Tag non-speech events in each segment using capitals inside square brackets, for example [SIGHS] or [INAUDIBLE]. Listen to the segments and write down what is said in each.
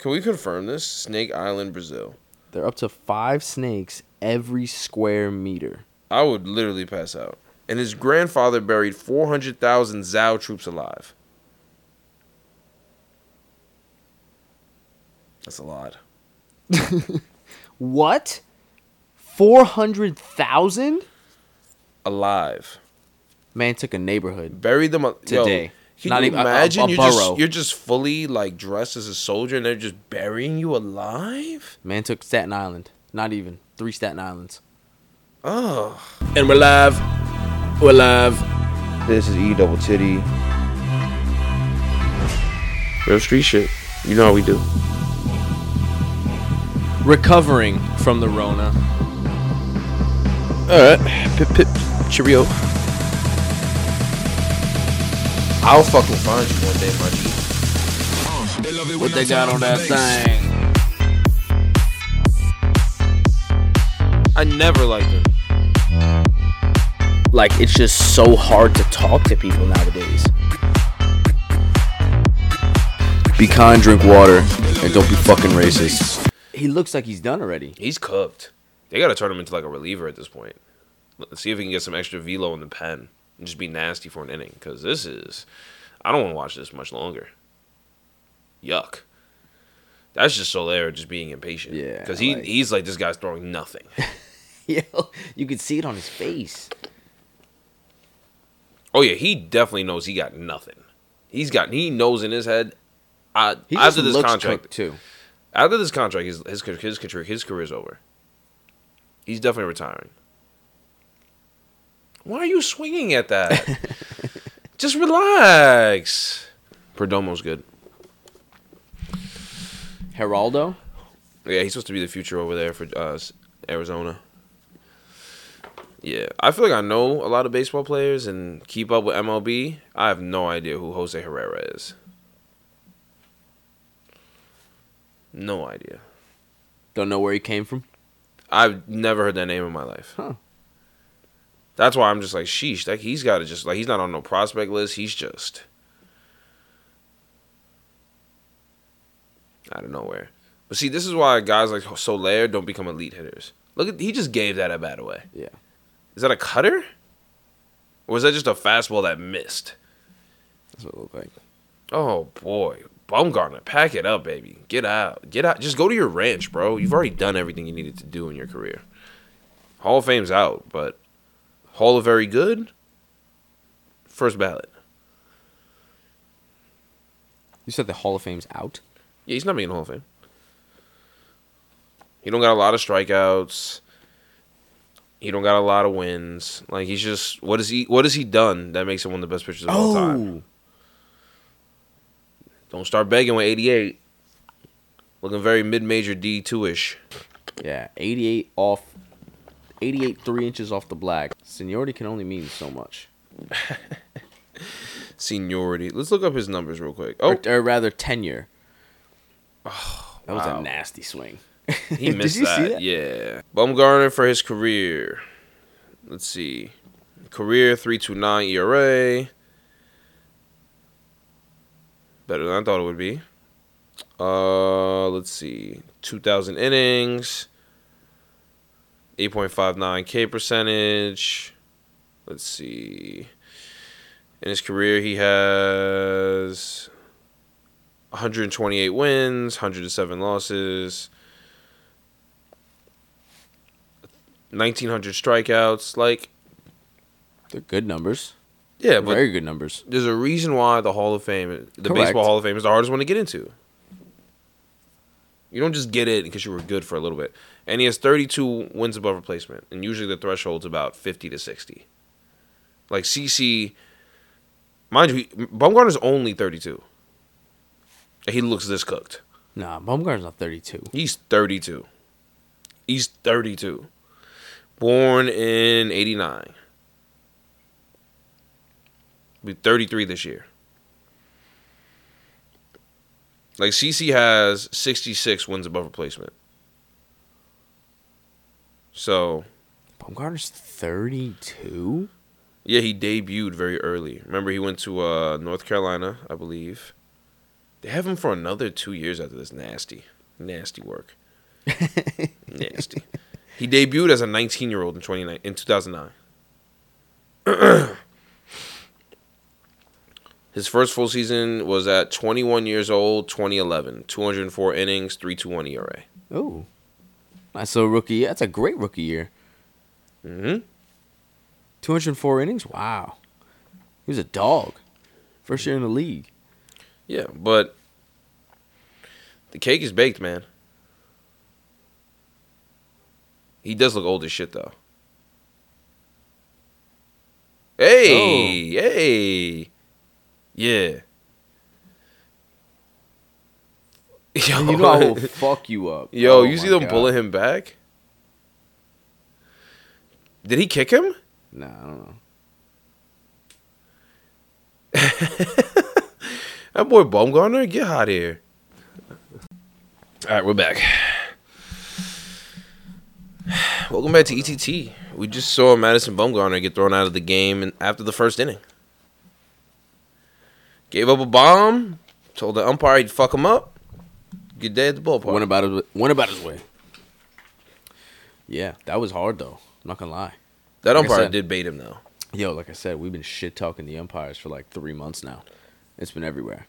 Can we confirm this? Snake Island, Brazil. They're up to five snakes every square meter. I would literally pass out. And his grandfather buried 400,000 Zhao troops alive. That's a lot. [LAUGHS] What? Four hundred thousand? Alive. Man took a neighborhood. Buried them a- Today. Yo, can Not you even- a- a- imagine a you're borough. just you're just fully like dressed as a soldier and they're just burying you alive? Man took Staten Island. Not even three Staten Islands. Oh. And we're live. We're live. This is E double titty. Real street shit. You know how we do. Recovering from the Rona. Alright. Pip pip. Cheerio. I'll fucking find you one day, my G. What they got on that thing? I never liked him. Like it's just so hard to talk to people nowadays. Be kind, drink water, and don't be fucking racist. He looks like he's done already. He's cooked. They gotta turn him into like a reliever at this point. Let's see if he can get some extra velo in the pen and just be nasty for an inning. Cause this is, I don't want to watch this much longer. Yuck. That's just Soler just being impatient. Yeah, Cause he like- he's like this guy's throwing nothing. [LAUGHS] Yo, you could see it on his face. oh yeah, he definitely knows he got nothing. He's got he knows in his head. Uh, He after this contract, too. after this contract, his his his career his career's over. He's definitely retiring. Why are you swinging at that? [LAUGHS] Just relax. Perdomo's good. Geraldo, Yeah, he's supposed to be the future over there for uh, Arizona. Yeah, I feel like I know a lot of baseball players and keep up with MLB. I have no idea who Jose Herrera is. No idea. don't know where he came from. I've never heard that name in my life. Huh. That's why I'm just like, sheesh. Like he's got to just like he's not on no prospect list. He's just out of nowhere. But see, this is why guys like Soler don't become elite hitters. Look at he just gave that at bat away. Yeah, Is that a cutter? Or was that just a fastball that missed? that's what it looked like. Oh boy, Bumgarner, pack it up, baby. Get out, get out. Just go to your ranch, bro. You've already done everything you needed to do in your career. Hall of Fame's out, but Hall of Very Good, first ballot. You said the Hall of Fame's out. Yeah, he's not making the Hall of Fame. He don't got a lot of strikeouts. He don't got a lot of wins. Like he's just what is he? What has he done that makes him one of the best pitchers of all oh. time? Don't start begging with 88. Looking very mid-major D2 ish. yeah, eighty-eight off, eighty-eight three inches off the black. Seniority can only mean so much, [LAUGHS] Seniority. Let's look up his numbers real quick. Oh, or, or rather tenure. that was wow. a nasty swing. he [LAUGHS] Did missed you that. see that? Yeah. Bumgarner for his career. Let's see. Career 329 ERA. Better than I thought it would be. Uh, let's see. 2,000 innings. 8.59 K percentage. Let's see. In his career, he has 128 wins, 107 losses, 1,900 strikeouts. Like, They're good numbers. yeah, but Very good numbers. there's a reason why the Hall of Fame, the Correct. Baseball Hall of Fame, is the hardest one to get into. You don't just get in because you were good for a little bit. And he has 32 wins above replacement, and usually the threshold's about 50 to 60. Like CC, mind you, Bumgarner's only 32. And he looks this cooked. Nah, Bumgarner's not thirty-two. He's 32. He's 32. Born in 89. Be 33 this year. Like CC has 66 wins above replacement. So, Bumgarner's thirty-two. yeah, he debuted very early. Remember he went to uh, North Carolina, I believe. They have him for another two years after this. Nasty, nasty work. [LAUGHS] nasty. He debuted as a 19 year old in 29 in 2009. [CLEARS THROAT] His first full season was at 21 years old, 2011. 204 innings, 3.21 ERA. Oh, that's a rookie. That's a great rookie year. hmm 204 innings. Wow, he was a dog. First year in the league. Yeah, but the cake is baked, man. He does look old as shit, though. Hey, hey, yeah. [LAUGHS] Yo, And you know I will [LAUGHS] fuck you up. yo, Oh you see them God. pulling him back? Did he kick him? Nah, I don't know. [LAUGHS] That boy Bumgarner, get out of here. All right, we're back. [SIGHS] Welcome back to ETT. We just saw Madison Bumgarner get thrown out of the game in- after the first inning. Gave up a bomb, told the umpire he'd fuck him up. Good day at the ballpark. Went about his went about his way. Yeah, that was hard though. I'm not gonna lie. that like umpire said- did bait him though. Yo, like I said, we've been shit talking the umpires for like three months now. It's been everywhere.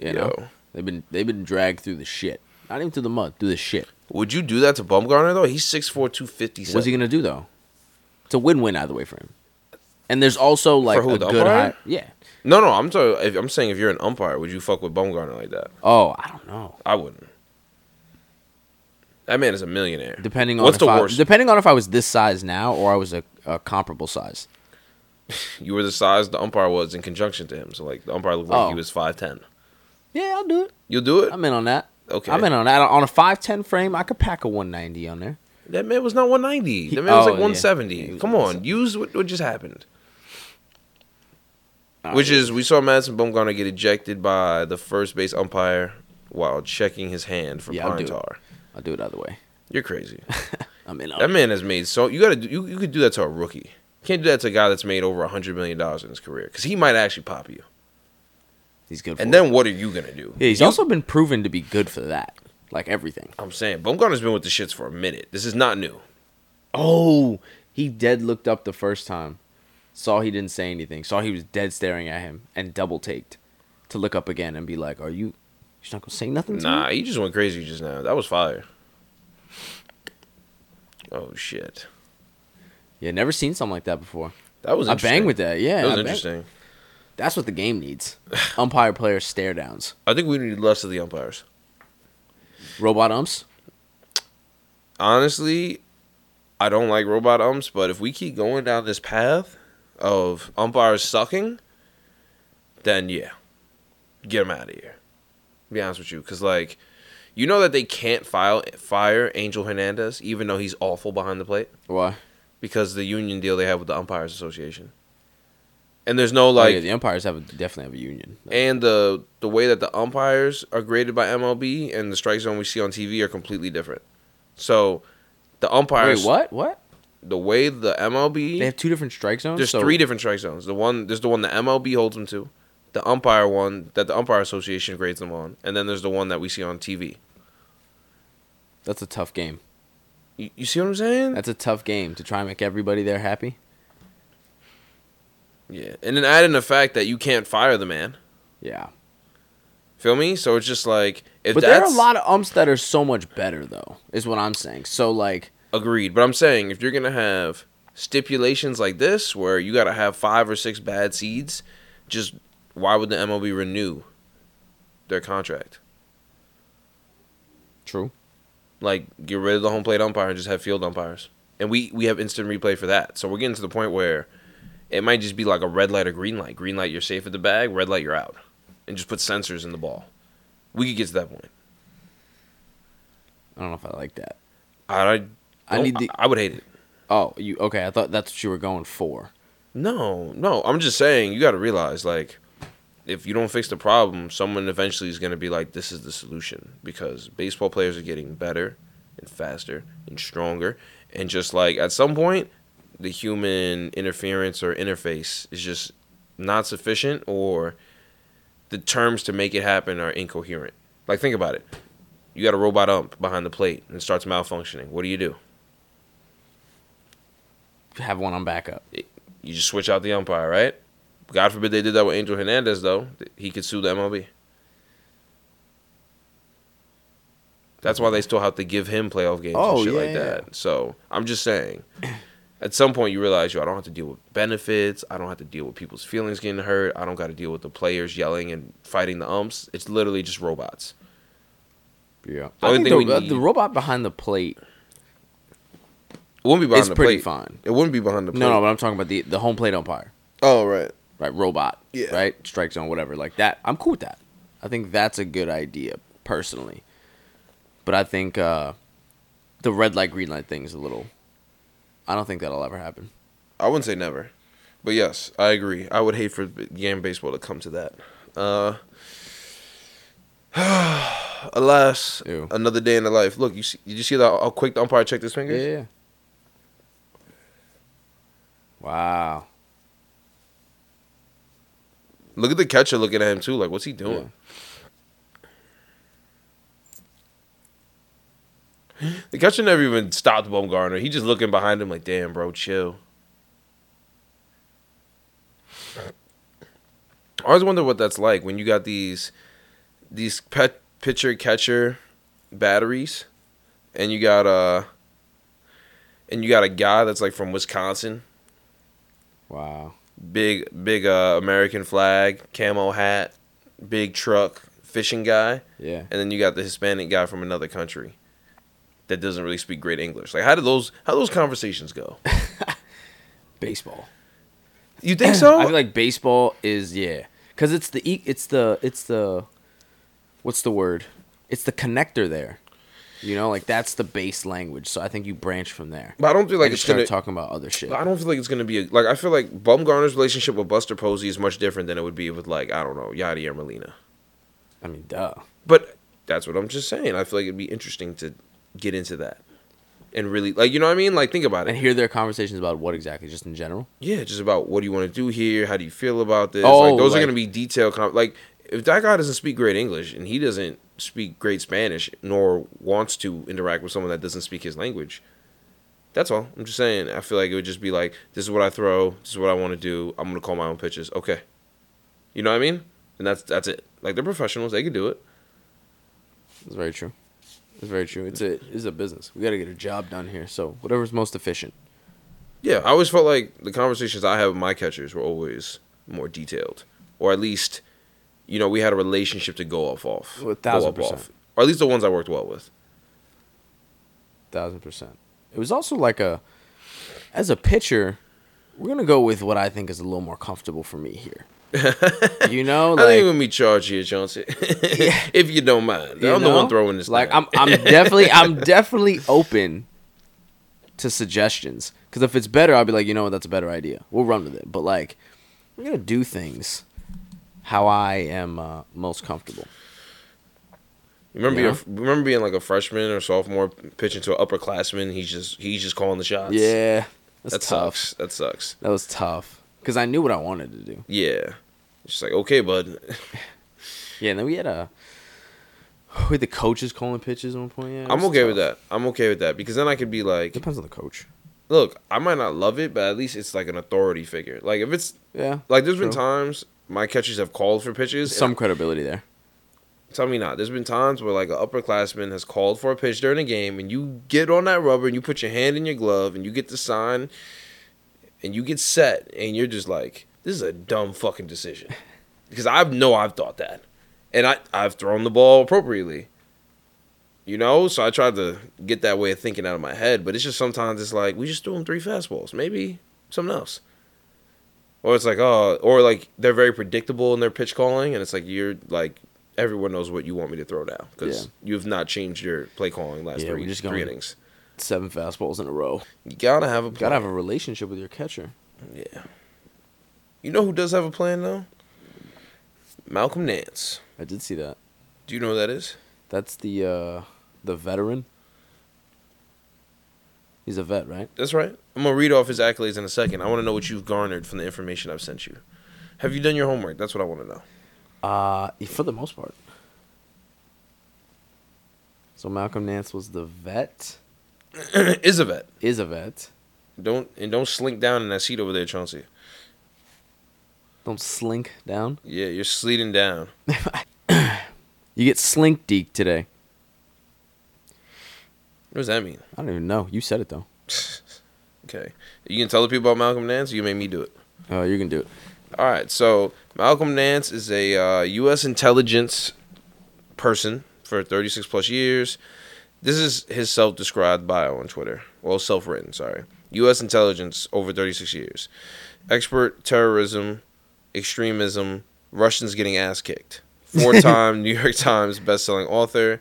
You know, Yo. they've been they've been dragged through the shit. Not even through the mud, through the shit. Would you do that to Bumgarner though? He's 6'4", 257. What's he gonna do though? It's a win-win either way for him. And there's also like who, a good umpire? high. Yeah. No, no, I'm talking. If, I'm saying if you're an umpire, would you fuck with Bumgarner like that? Oh, I don't know. I wouldn't. That man is a millionaire. Depending on What's the I, worst? depending on if I was this size now or I was a, a comparable size. [LAUGHS] you were the size the umpire was in conjunction to him. So like the umpire looked like he Oh. was five ten. Yeah, I'll do it. You'll do it. I'm in on that. Okay. I'm in on that. On a five ten frame, I could pack a one ninety on there. that man was not one ninety. That man oh, was oh, like one seventy. Yeah, Come on, use what, what just happened. Nah, Which is we saw Madison Bumgarner get ejected by the first base umpire while checking his hand for Yeah, I'll do it. tar. I'll do it either way. You're crazy. I'm in on that man has made so you gotta you, you could do that to a rookie. You can't do that to a guy that's made over a hundred million dollars in his career because he might actually pop you. He's good. For And it. then what are you gonna do? yeah, he's You- also been proven to be good for that. Like everything. I'm saying Bumgarner's been with the shits for a minute. This is not new. Oh, he dead looked up the first time. Saw he didn't say anything. Saw he was dead staring at him and double taked to look up again and be like, "Are you? You're not gonna say nothing to Nah, me?" he just went crazy just now. That was fire. Oh shit, Yeah, never seen something like that before. that was. I bang with that. Yeah, That was I bang- interesting. That's what the game needs. [SIGHS] Umpire player stare downs. I think we need less of the umpires. Robot umps. Honestly, I don't like robot umps, but if we keep going down this path of umpires sucking, then yeah, get them out of here. be honest with you, because like, you know that they can't file fire Angel Hernandez even though he's awful behind the plate Why? because the union deal they have with the umpires association. And there's no oh, Like Oh, the umpires have a, definitely have a union. and the the way that the umpires are graded by MLB and the strike zone we see on TV are completely different. So the umpires Wait, what? What? The way the MLB They have two different strike zones. there's So- three different strike zones. The one there's the one the MLB holds them to, the umpire one that the umpire association grades them on, and then there's the one that we see on TV. That's a tough game. You, you see what I'm saying? That's a tough game to try and make everybody there happy. yeah. And then add in the fact that you can't fire the man. Yeah. Feel me? So it's just like if But there are a lot of umps that are so much better though, is what I'm saying. So like Agreed. But I'm saying if you're gonna have stipulations like this where you gotta have five or six bad seeds, just why would the MLB renew their contract? True. Like get rid of the home plate umpire and just have field umpires. And we, we have instant replay for that. So we're getting to the point where it might just be like a red light or green light. Green light you're safe at the bag, red light you're out. And just put sensors in the ball. We could get to that point. I don't know if I like that. I I, need the I would hate it. Oh, you okay, I thought that's what you were going for. No, no. I'm just saying you got to realize like if you don't fix the problem, someone eventually is going to be like this is the solution because baseball players are getting better and faster and stronger and just like at some point the human interference or interface is just not sufficient or the terms to make it happen are incoherent. Like think about it. You got a robot ump behind the plate and it starts malfunctioning. What do you do? Have one on backup. You just switch out the umpire, right? God forbid they did that with Angel Hernandez though. He could sue the MLB. That's why they still have to give him playoff games Oh, and shit yeah, like yeah. that. So I'm just saying. At some point, you realize, yo, I don't have to deal with benefits. I don't have to deal with people's feelings getting hurt. I don't got to deal with the players yelling and fighting the umps. It's literally just robots. Yeah. The I think the, need- the robot behind the plate It wouldn't be behind is the pretty plate. fine. It wouldn't be behind the plate. No, no, but I'm talking about the the home plate umpire, Oh, right. right? Robot, Yeah. right? Strike zone, whatever, like that. I'm cool with that. I think that's a good idea, personally. But I think uh, the red light, green light thing is a little. I don't think that'll ever happen. I wouldn't say never, but yes, I agree. I would hate for game baseball to come to that. Uh, [SIGHS] alas, Ew. another day in the life. Look, you see, did you see that, how quick the umpire checked his fingers? Yeah. Wow. Look at the catcher looking at him too. Like, what's he doing? [GASPS] The catcher never even stopped Bumgarner. He just looking behind him like, damn, bro, chill. I always wonder what that's like when you got these these pet pitcher catcher batteries, and you got uh and you got a guy that's like from Wisconsin, Wow. big big uh American flag, camo hat, big truck, fishing guy, Yeah. and then you got the Hispanic guy from another country that doesn't really speak great English. Like how do those how do those conversations go? [LAUGHS] Baseball. You think so? [CLEARS THROAT] I feel like baseball is yeah, because it's the e- it's the it's the what's the word? It's the connector there. You know, like that's the base language. So I think you branch from there. but I don't feel like it's gonna. talking about other shit. But I don't feel like it's gonna be a, like I feel like Bumgarner's relationship with Buster Posey is much different than it would be with like I don't know Yadier Molina. I mean, duh. But that's what I'm just saying. I feel like it'd be interesting to get into that and really like you know what I mean. Like think about it And hear their conversations about what exactly, just in general. Yeah, just about what do you want to do here? How do you feel about this? Oh, like those are gonna be detailed. Com- like if that guy doesn't speak great English and he doesn't speak great Spanish nor wants to interact with someone that doesn't speak his language. That's all. I'm just saying. I feel like it would just be like, this is what I throw. This is what I want to do. I'm gonna call my own pitches. Okay. You know what I mean? And that's that's it. Like they're professionals. They can do it. It's very true. It's very true. It's a it's a business. We got to get a job done here. So whatever's most efficient. Yeah, I always felt like the conversations I had with my catchers were always more detailed, or at least, you know, we had a relationship to go off off, Well, a thousand up percent. off, or at least the ones I worked well with. Thousand percent. It was also like a, as a pitcher, we're gonna go with what I think is a little more comfortable for me here. [LAUGHS] you know, I think like when we charge here, Chauncey, [LAUGHS] if you don't mind, you I'm the one throwing this. Like. I'm, I'm [LAUGHS] definitely, I'm definitely open to suggestions. Because if it's better, I'll be like, you know what, that's a better idea. We'll run with it. But like, we're gonna do things how I am uh, most comfortable. remember you being remember being like a freshman or sophomore pitching to an upperclassman. He's just he's just calling the shots. Yeah, that's that tough. sucks. That sucks. That was tough because I knew what I wanted to do. Yeah, just like okay, bud. [LAUGHS] Yeah, and then we had a. with the coaches calling pitches at one point. Yeah, I'm okay with that. I'm okay with that because then I could be like, Depends on the coach. look, I might not love it, but at least it's like an authority figure. Like if it's Yeah, like there's been times my catchers have called for pitches. some credibility there. Tell me not. There's been times where like an upperclassman has called for a pitch during a game, and you get on that rubber and you put your hand in your glove and you get the sign, and you get set, and you're just like, this is a dumb fucking decision, [LAUGHS] because I know I've thought that, and I I've thrown the ball appropriately. You know, so I tried to get that way of thinking out of my head, but it's just sometimes it's like we just threw him three fastballs, maybe something else. Or it's like, oh, or like they're very predictable in their pitch calling, and it's like you're like everyone knows what you want me to throw now because Yeah. you've not changed your play calling last Yeah, three, just three innings. Seven fastballs in a row. You gotta have a plan. Gotta have a relationship with your catcher. yeah. You know who does have a plan though? Malcolm Nance. I did see that. Do you know who that is? That's the uh the veteran. He's a vet, right? That's right. I'm gonna read off his accolades in a second. I want to know what you've garnered from the information I've sent you. Have you done your homework? That's what I want to know. Uh, for the most part. So Malcolm Nance was the vet. [CLEARS THROAT] is a vet. Is a vet. Don't and don't slink down in that seat over there, Chauncey. Don't slink down. Yeah, you're sleeting down. [COUGHS] You get slink deek today. What does that mean? I don't even know. You said it though. [LAUGHS] Okay, you can tell the people about Malcolm Nance. Or you made me do it. Oh, you can do it. All right, so Malcolm Nance is a uh, U.S. intelligence person for 36 plus years. This is his self-described bio on Twitter. Well, self-written, sorry. U.S. intelligence over 36 years. Expert terrorism, extremism, Russians getting ass kicked. [LAUGHS] Four-time New York Times best-selling author,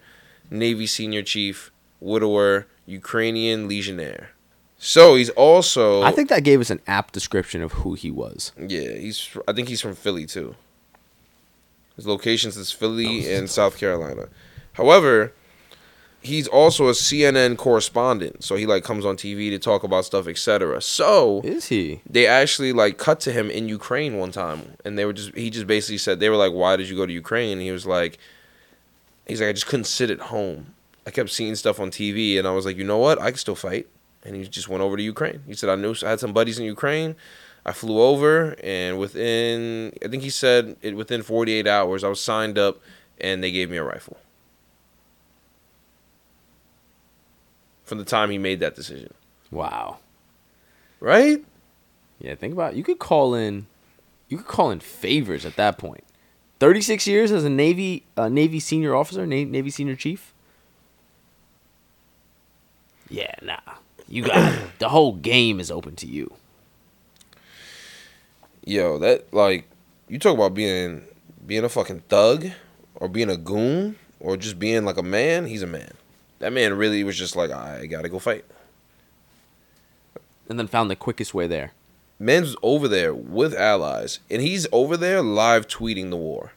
Navy senior chief, widower, Ukrainian legionnaire. So he's also I think that gave us an apt description of who he was. yeah, he's. I think he's from Philly too. His locations is Philly oh, and South Carolina. However, he's also a CNN correspondent, so he like comes on TV to talk about stuff, etc. So Is he? they actually like cut to him in Ukraine one time, and they were just he just basically said they were like, "Why did you go to Ukraine?" And he was like, "He's like I just couldn't sit at home. I kept seeing stuff on TV, and I was like, you know what? I can still fight." And he just went over to Ukraine. He said, "I knew I had some buddies in Ukraine." I flew over, and within I think he said it within 48 hours, I was signed up, and they gave me a rifle. From the time he made that decision, Wow. right? Yeah, think about it. You could call in you could call in favors at that point. 36 years as a Navy uh, Navy senior officer, Navy senior chief? Yeah, nah. You got it. the whole game is open to you. Yo, that like you talk about being being a fucking thug or being a goon or just being like a man, he's a man. That man really was just like, I gotta go fight. And then found the quickest way there. Man's over there with allies, and he's over there live tweeting the war.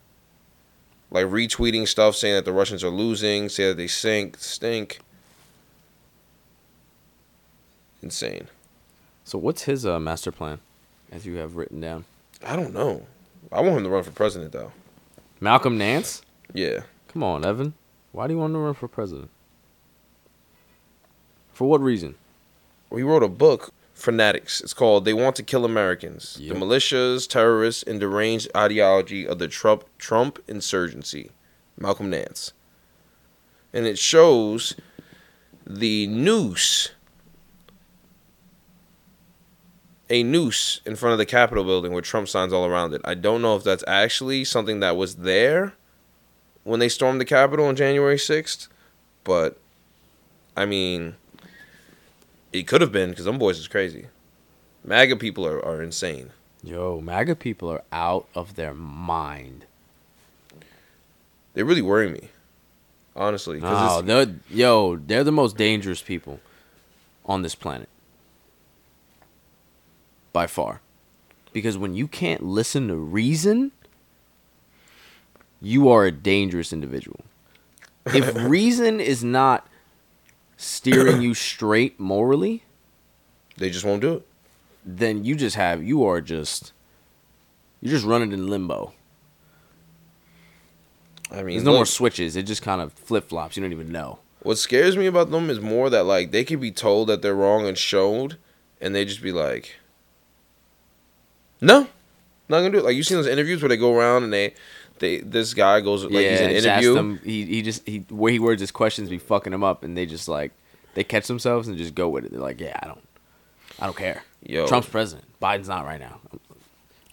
Like retweeting stuff saying that the Russians are losing, say that they sink, stink. Insane. So what's his uh, master plan as you have written down? I don't know. I want him to run for president though. Malcolm Nance? Yeah. Come on, Evan. Why do you want to run for president? For what reason? We wrote a book fanatics it's called they want to kill americans Yep. the militias terrorists and deranged ideology of the trump trump insurgency malcolm nance and it shows the noose a noose in front of the capitol building with trump signs all around it i don't know if that's actually something that was there when they stormed the capitol on january 6th but i mean it could have been because them boys is crazy. MAGA people are, are insane. Yo, MAGA people are out of their mind. They really worry me, honestly. Oh, it's- yo, they're the most dangerous people on this planet. By far. Because when you can't listen to reason, you are a dangerous individual. If [LAUGHS] reason is not steering you straight morally, they just won't do it. then you just have you are just you're just running in limbo. I mean, There's no more switches. It just kind of flip flops. You don't even know. what scares me about them is more that like they could be told that they're wrong and showed, and they just be like, "No, not gonna do it." Like you seen those interviews where they go around and they, they this guy goes like he's in an interview. them- he he just he where he words his questions be fucking him up, and they just like they catch themselves and just go with it. They're like, yeah, I don't, I don't care. Yo, Trump's president. Biden's not right now.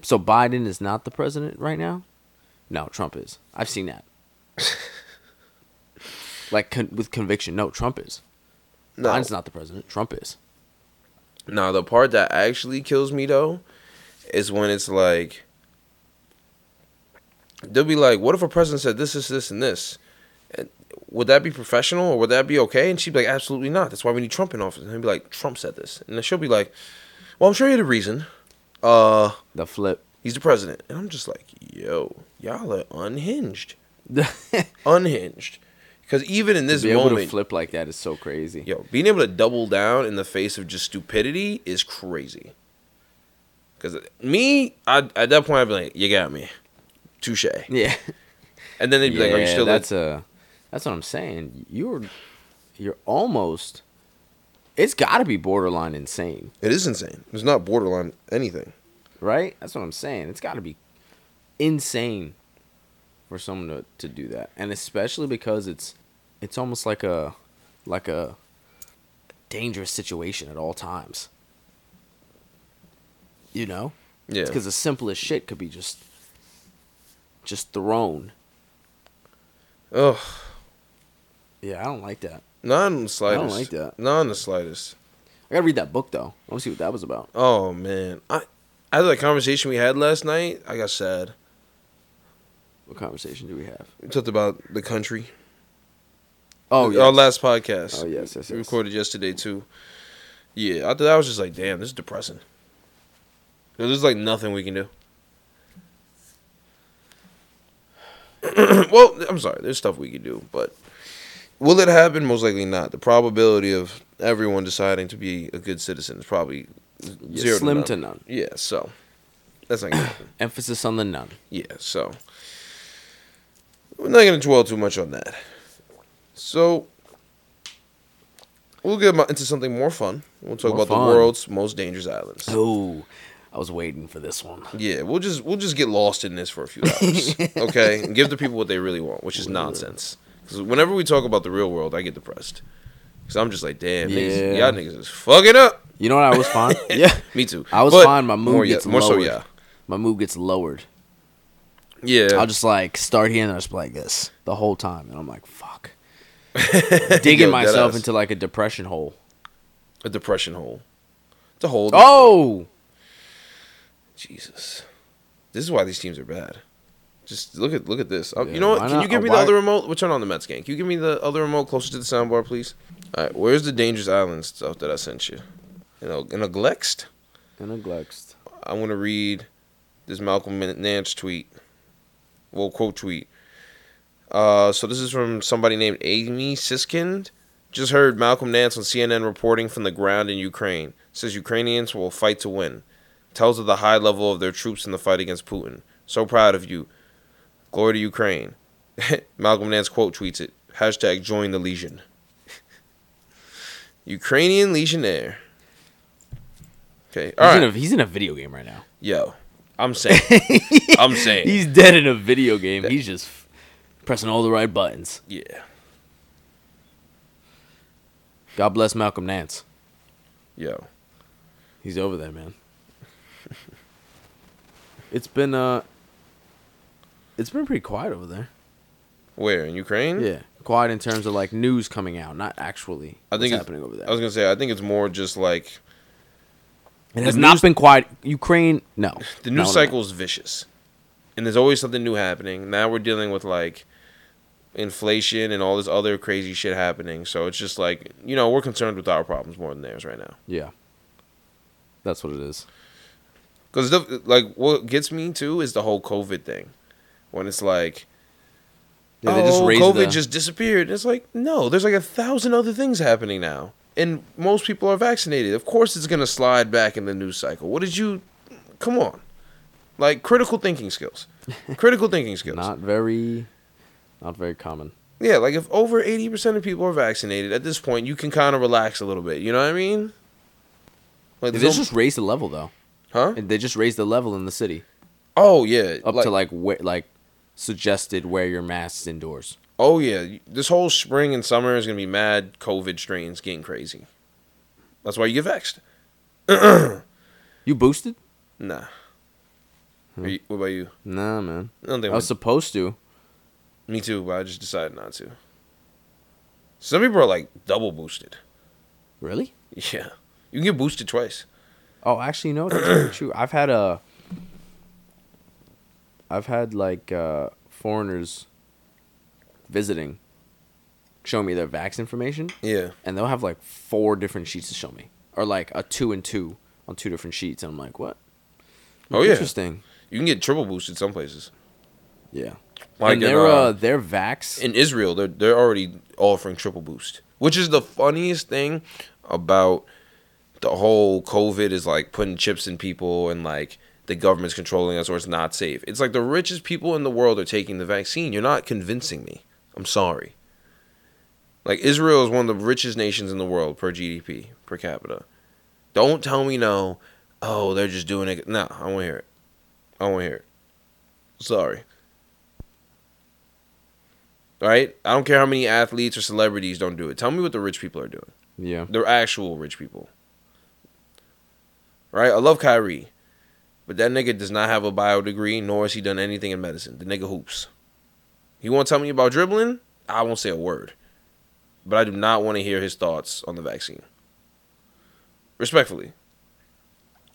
So Biden is not the president right now. No, Trump is. I've seen that. [LAUGHS] like con- with conviction. No, Trump is. no, Biden's not the president. Trump is. Now the part that actually kills me though is when it's like they'll be like, "What if a president said this, this, this, and this? And would that be professional or would that be okay?" And she'd be like, "Absolutely not. That's why we need Trump in office." And he'd be like, "Trump said this," and then she'll be like, "Well, I'm sure he had a reason. Uh, The flip. he's the president." And I'm just like, "Yo, y'all are unhinged, [LAUGHS] unhinged." Because even in this be able to moment, flip like that is so crazy. Yo, being able to double down in the face of just stupidity is crazy. Because me, I, at that point, I'd be like, you got me. touche. Yeah. And then they'd be like, "Are you still?" That's That's a. That's what I'm saying. You're, you're almost. It's got to be borderline insane, it is insane. It's not borderline anything. right? That's what I'm saying. It's got to be insane for someone to, to do that, and especially because it's, it's almost like a, like a, dangerous situation at all times. You know, Yeah. because the simplest shit could be just, just thrown. Ugh. Yeah, I don't like that. Not in the slightest. I don't like that. Not in the slightest. I gotta read that book though. I want to see what that was about. Oh man, I after that conversation we had last night, I got sad. What conversation do we have? We talked about the country. Oh, yeah. our last podcast. Oh, yes, yes, We recorded yesterday too. Yeah, I thought I was just like, damn, this is depressing. 'Cause There's like nothing we can do. well, I'm sorry. There's stuff we can do, but will it happen? Most likely not. The probability of everyone deciding to be a good citizen is probably Yeah, zero slim none. to none. Yeah, so that's not gonna happen. [COUGHS] Emphasis on the none. Yeah, so we're not gonna dwell too much on that. So we'll get into something more fun. We'll talk More about fun. the world's most dangerous islands. Oh, I was waiting for this one. Yeah, we'll just we'll just get lost in this for a few hours, [LAUGHS] okay? And give the people what they really want, which is nonsense. Because whenever we talk about the real world, I get depressed. Because I'm just like, damn, niggas, Yeah. y'all niggas is fucking up. You know what I was fine? [LAUGHS] yeah, Me too. I was But fine. My mood more, yeah, gets more so, yeah, my mood gets lowered. yeah. I'll just like start here and I'll just be like this the whole time, and I'm like, fuck, [LAUGHS] Yo, digging myself into like a depression hole. a depression hole. It's a hole. Oh, Jesus, this is why these teams are bad. Just look at look at this. Uh, Yeah, you know what? Can not? you give me the other remote? We'll turn on the Mets game. Can you give me the other remote closer to the soundbar, please? All right, where's the dangerous island stuff that I sent you? You know, in a Glext. and neglects. I'm gonna read this Malcolm Nance tweet. Well, quote tweet. Uh, so this is from somebody named Amy Siskind. Just heard Malcolm Nance on CNN reporting from the ground in Ukraine. Says Ukrainians will fight to win. Tells of the high level of their troops in the fight against Putin. So proud of you. Glory to Ukraine. [LAUGHS] Malcolm Nance quote tweets it. Hashtag join the legion. [LAUGHS] Ukrainian legionnaire. Okay. All he's, right. in a, he's in a video game right now. Yo, I'm saying, I'm [LAUGHS] saying, He's dead in a video game. He's just pressing all the right buttons. yeah, God bless Malcolm Nance. yo, He's over there, man. [LAUGHS] it's been uh it's been pretty quiet over there. where in Ukraine? Yeah. Quiet in terms of like news coming out, not actually I think what's it's, happening over there. I was gonna say, I think it's more just like it has not news- been quiet. Ukraine, no. [LAUGHS] the No, news no, cycle is vicious, and there's always something new happening. Now we're dealing with like inflation and all this other crazy shit happening. So it's just like you know we're concerned with our problems more than theirs right now. Yeah. That's what it is. Because like what gets me too is the whole COVID thing, when it's like. Yeah, oh, COVID the- just disappeared. It's like no, there's like a thousand other things happening now, and most people are vaccinated. Of course, it's gonna slide back in the news cycle. What did you? Come on, like critical thinking skills, [LAUGHS] critical thinking skills. not very not very common. Yeah, like if over eighty percent of people are vaccinated at this point, you can kind of relax a little bit. You know what I mean? Like, this just raised the level though. Huh? And They just raised the level in the city Oh yeah, up to like where like suggested wear your masks indoors. oh yeah. This whole spring and summer is gonna be mad COVID strains getting crazy. That's why you get vexed. [CLEARS THROAT] You boosted? Nah. Hmm. Are you, what about you? Nah, man. I don't think I was supposed to. Me too, but I just decided not to. Some people are like double boosted. Really? Yeah. You can get boosted twice. Oh, actually, no, that's [CLEARS THROAT] true. I've had a. I've had like uh, foreigners visiting, show me their vax information, Yeah. and they'll have like four different sheets to show me, or like a two and two on two different sheets, and I'm like, what? Oh, yeah. interesting. You can get triple boosted some places. Yeah, Like and their uh, uh, their vax. in Israel, they're they're already offering triple boost, which is the funniest thing about the whole COVID is like putting chips in people and like the government's controlling us or it's not safe. It's like the richest people in the world are taking the vaccine. You're not convincing me. I'm sorry. Like Israel is one of the richest nations in the world per GDP per capita. Don't tell me no. Oh, they're just doing it. No, I won't hear it. I won't hear it. Sorry. All right? I don't care how many athletes or celebrities don't do it. Tell me what the rich people are doing. Yeah. They're actual rich people. Right? I love Kyrie. But that nigga does not have a bio degree, nor has he done anything in medicine. The nigga hoops. You want to tell me about dribbling? I won't say a word. But I do not want to hear his thoughts on the vaccine. Respectfully.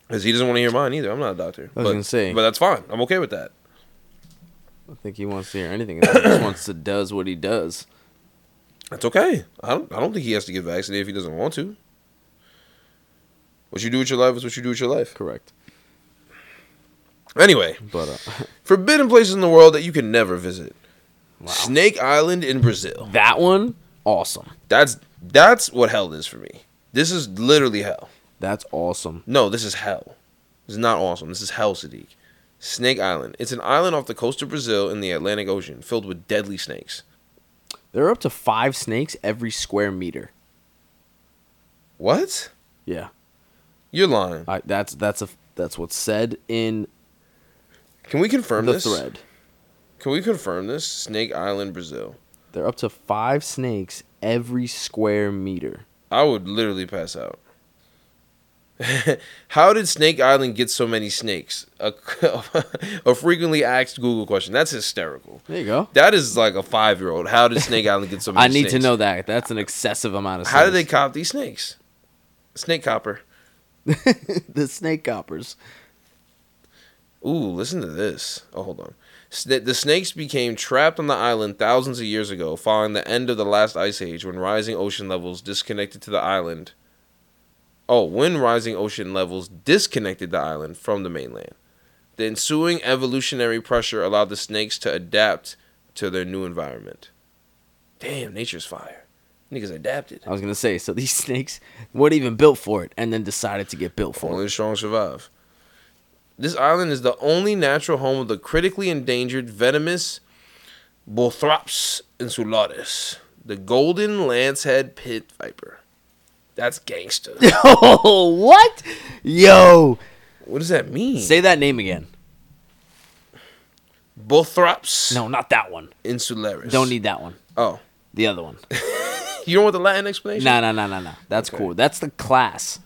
Because he doesn't want to hear mine either. I'm not a doctor. I was but, gonna say. But that's fine. I'm okay with that. I think he wants to hear anything. He just wants to does what he does. That's okay. I don't, I don't think he has to get vaccinated if he doesn't want to. What you do with your life is what you do with your life. Correct. Anyway, But uh, [LAUGHS] forbidden places in the world that you can never visit. wow. Snake Island in Brazil. that one, awesome. That's that's what hell is for me. This is literally hell. That's awesome. No, this is hell. This is not awesome. This is hell, Sadiq. Snake Island. It's an island off the coast of Brazil in the Atlantic Ocean, filled with deadly snakes. There are up to five snakes every square meter. What? Yeah. You're lying. I, that's that's a that's what's said in Can we confirm the this? thread. Can we confirm this? Snake Island, Brazil. There are up to five snakes every square meter. I would literally pass out. [LAUGHS] How did Snake Island get so many snakes? A, [LAUGHS] a frequently asked Google question. That's hysterical. There you go. That is like a five year old. How did Snake [LAUGHS] Island get so many I need to know that. That's an excessive amount of snakes. How did they cop these snakes? Snake copper. [LAUGHS] the snake coppers. Ooh, listen to this. Oh, hold on. The snakes became trapped on the island thousands of years ago, following the end of the last ice age when rising ocean levels disconnected to the island. Oh, when rising ocean levels disconnected the island from the mainland. The ensuing evolutionary pressure allowed the snakes to adapt to their new environment. Damn, nature's fire. Niggas adapted. I was gonna say, so these [LAUGHS] snakes weren't even built for it, and then decided to get built for Only it. the strong survive. This island is the only natural home of the critically endangered venomous Bothrops insularis, the golden lancehead pit viper. That's gangster. [LAUGHS] Oh, what? Yo, what does that mean? say that name again. Bothrops No, not that one. insularis. Don't need that one. Oh, The other one. [LAUGHS] you don't want the Latin explanation? No, no, no, no, no. That's Okay. cool. That's the class.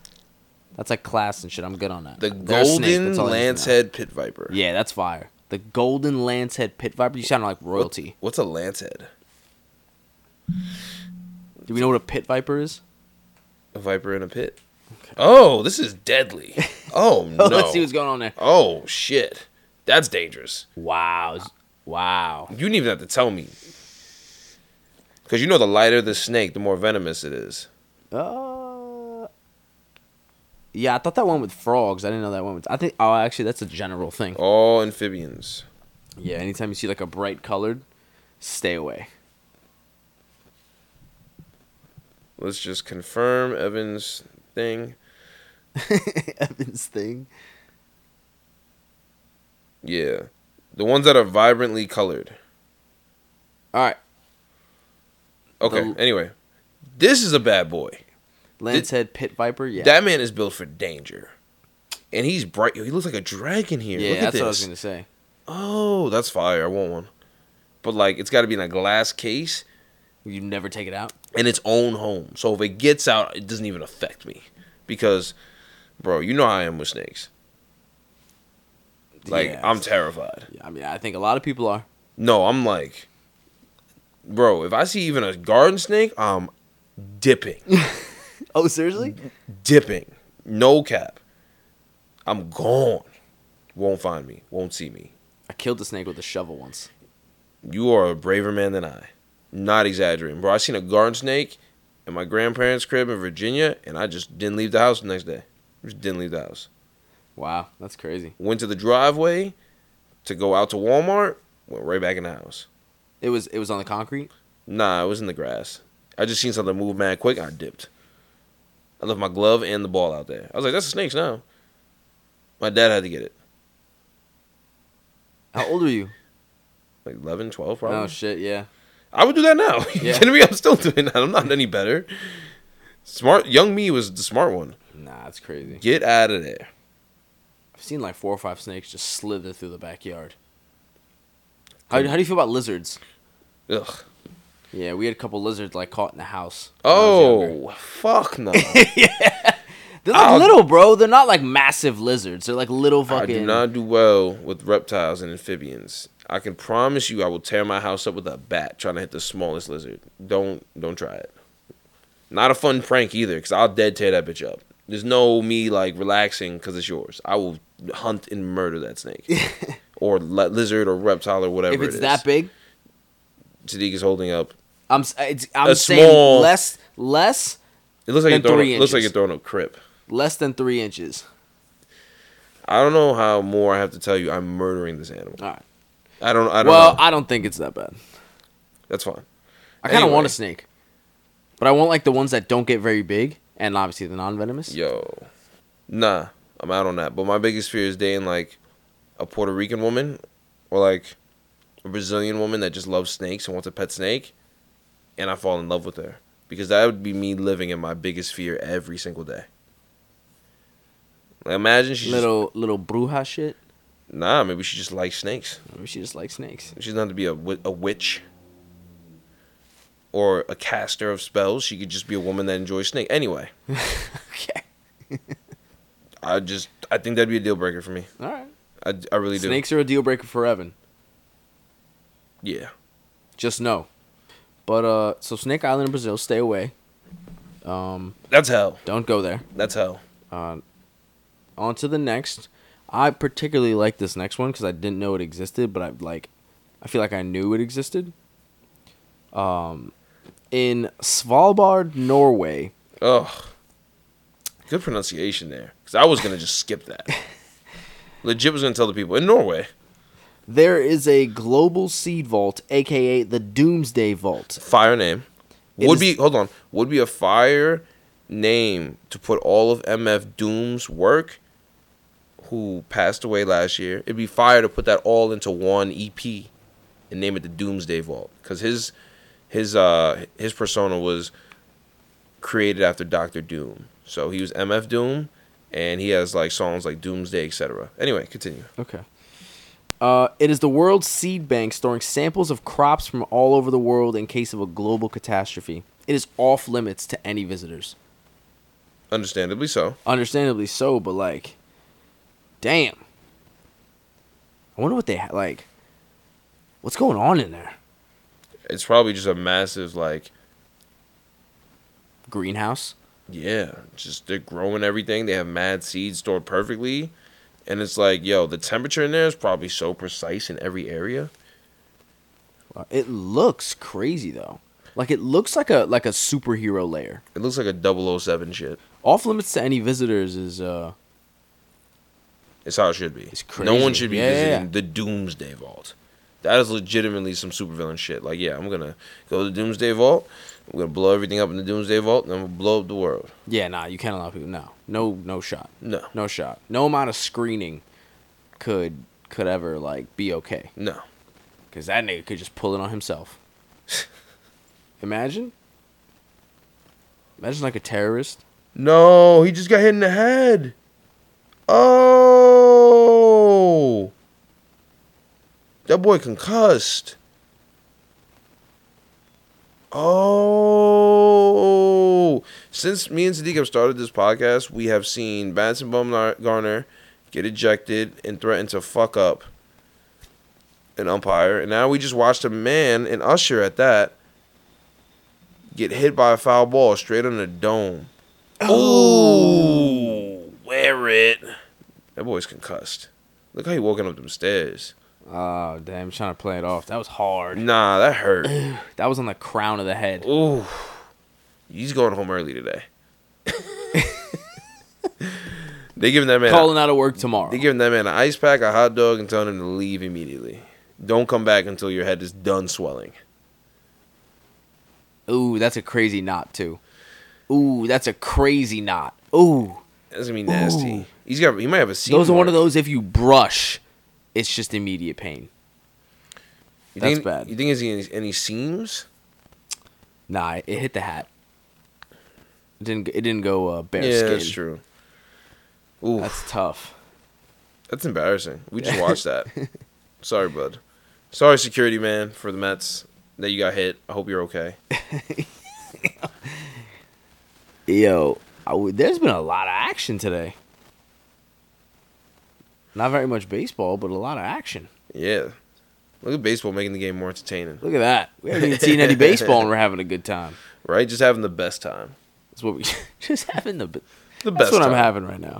That's like class and shit. I'm good on that. The They're golden that's all I need to know. lancehead pit viper. Yeah, that's fire. The golden lancehead pit viper. You sound like royalty. What's a lancehead? Do we know what a pit viper is? A viper in a pit. Oh, this is deadly. [LAUGHS] Oh [LAUGHS] no. Let's see what's going on there. oh shit. That's dangerous. Wow. Wow. You didn't even have to tell me. Because you know the lighter the snake, the more venomous it is. Uh, yeah, I thought that one with frogs. I didn't know that one with. I think. Oh, actually, that's a general thing. All amphibians. Yeah, anytime you see like a bright colored, stay away. Let's just confirm Evan's thing. [LAUGHS] Evan's thing. Yeah. The ones that are vibrantly colored. All right, Okay, The- anyway. This is a bad boy. Lancehead pit viper. Yeah, That man is built for danger. And he's bright. He looks like a dragon here. yeah, Look at that's this. what I was gonna say. Oh, that's fire. I want one. But like it's gotta be in a glass case You never take it out. in its own home. So if it gets out, it doesn't even affect me. Because, bro, you know how I am with snakes. Like, Yeah. I'm terrified. Yeah, I mean, I think a lot of people are. No, I'm like, bro, if I see even a garden snake, I'm dipping. [LAUGHS] Oh, seriously? dipping. No cap. I'm gone. Won't find me. Won't see me. I killed a snake with a shovel once. You are a braver man than I. Not exaggerating, bro. I seen a garden snake in my grandparents' crib in Virginia, and I just didn't leave the house the next day. Just didn't leave the house. Wow, that's crazy. Went to the driveway to go out to Walmart. Went right back in the house. It was it was on the concrete. Nah, it was in the grass. I just seen something move mad quick. I dipped. I left my glove and the ball out there. I was like, "That's a snake's now." My dad had to get it. How old are you? [LAUGHS] Like 11, 12 probably. Oh shit, yeah. I would do that now. [LAUGHS] you Yeah. kidding me? I'm still doing that. I'm not any better. Smart young me was the smart one. Nah, that's crazy. Get out of there. I've seen like four or five snakes just slither through the backyard. How, how do you feel about lizards? Ugh. Yeah, we had a couple lizards like caught in the house. when I was oh, younger. Oh, fuck no. [LAUGHS] they're like I'll- little, bro. They're not like massive lizards. They're like little fucking. I do not do well with reptiles and amphibians. I can promise you I will tear my house up with a bat trying to hit the smallest lizard. Don't don't try it. Not a fun prank either, because I'll dead tear that bitch up. There's no me like relaxing because it's yours. I will hunt and murder that snake, [LAUGHS] or li- lizard or reptile or whatever. if it's it that big, Sadiq is holding up. I'm it's, I'm A saying small- less less It looks like you're throwing. A, looks like you're throwing a crip. less than three inches. I don't know how more I have to tell you. I'm murdering this animal. All right. I don't. I don't Well, know. I don't think it's that bad. That's fine. I kind of want a snake, but I want like the ones that don't get very big, and obviously the non-venomous. Yo, nah, I'm out on that. But my biggest fear is dating like a Puerto Rican woman or like a Brazilian woman that just loves snakes and wants a pet snake, and I fall in love with her because that would be me living in my biggest fear every single day. Like, imagine she's Little little bruja shit. nah, maybe she just likes snakes. Maybe she just likes snakes. She doesn't have to be a, a witch or a caster of spells. She could just be a woman that enjoys snake. Anyway, [LAUGHS] Okay. I just I think that'd be a deal breaker for me. All right. I, I really do. Snakes are a deal breaker for Evan. Yeah. Just know. But uh, so Snake Island in Brazil, stay away. Um, That's hell. don't go there. That's hell. Uh, on to the next. I particularly like this next one because I didn't know it existed, but I like, I feel like I knew it existed. Um, in Svalbard, Norway, Ugh. Good pronunciation there. Because I was going to just skip that. [LAUGHS] Legit was going to tell the people in Norway. There is a global seed vault, aka the Doomsday Vault. Fire name. It would is- be, hold on, would be a fire name to put all of MF Doom's work, who passed away last year. It'd be fire to put that all into one EP and name it the Doomsday Vault. Because his, his, uh, his persona was created after Doctor Doom. So he was MF Doom, and he has like songs like Doomsday, etc. Anyway, continue. Okay. Uh, it is the world's seed bank storing samples of crops from all over the world in case of a global catastrophe. It is off limits to any visitors. Understandably so. Understandably so, but like, damn. I wonder what they ha- like. What's going on in there? It's probably just a massive like Greenhouse. Yeah, just they're growing everything. They have mad seeds stored perfectly, and it's like, yo, the temperature in there is probably so precise in every area. It looks crazy though. Like it looks like a like a superhero lair. It looks like a 007 shit. Off limits to any visitors is uh It's how it should be. It's No one should be yeah, visiting yeah. the Doomsday Vault. That is legitimately some supervillain shit. Like, yeah, I'm gonna go to the Doomsday Vault. I'm gonna blow everything up in the Doomsday Vault, and I'm gonna blow up the world. yeah, nah, you can't allow people no. No no shot. No, No shot. No amount of screening could could ever like be okay. no. Cause that nigga could just pull it on himself. [LAUGHS] Imagine. Imagine like a terrorist. No, he just got hit in the head. Oh. That boy concussed. Oh. Since me and Sadiq have started this podcast, we have seen Benson Bumgarner get ejected and threaten to fuck up an umpire. And now we just watched a man, an usher at that, get hit by a foul ball straight on the dome. Oh, wear it. That boy's concussed. Look how he walking up them stairs. Oh damn, trying to play it off. That was hard. Nah, that hurt. [CLEARS THROAT] That was on the crown of the head. Ooh, he's going home early today. [LAUGHS] they giving that man. Calling out of work tomorrow. They giving that man an ice pack, a hot dog, and telling him to leave immediately. Don't come back until your head is done swelling. Ooh, that's a crazy knot too. Ooh, that's a crazy knot. Ooh. That's gonna be nasty. Ooh. He's got. He might have a. Those are one of those if you brush, it's just immediate pain. You That's think, bad. You think it's any, any seams? Nah, it hit the hat. It didn't. It didn't go uh, bare yeah, skin. that's true. Ooh, that's, tough. That's embarrassing. We just [LAUGHS] watched that. Sorry, bud. Sorry, security man, for the Mets that you got hit. I hope you're okay. [LAUGHS] Yo, I w- there's been a lot of action today. Not very much baseball, but a lot of action. Yeah. Look at baseball making the game more entertaining, Look at that. We haven't even seen any [LAUGHS] baseball, and we're having a good time. right? Just having the best time. That's what we [LAUGHS] just having the. The That's best what I'm having right now.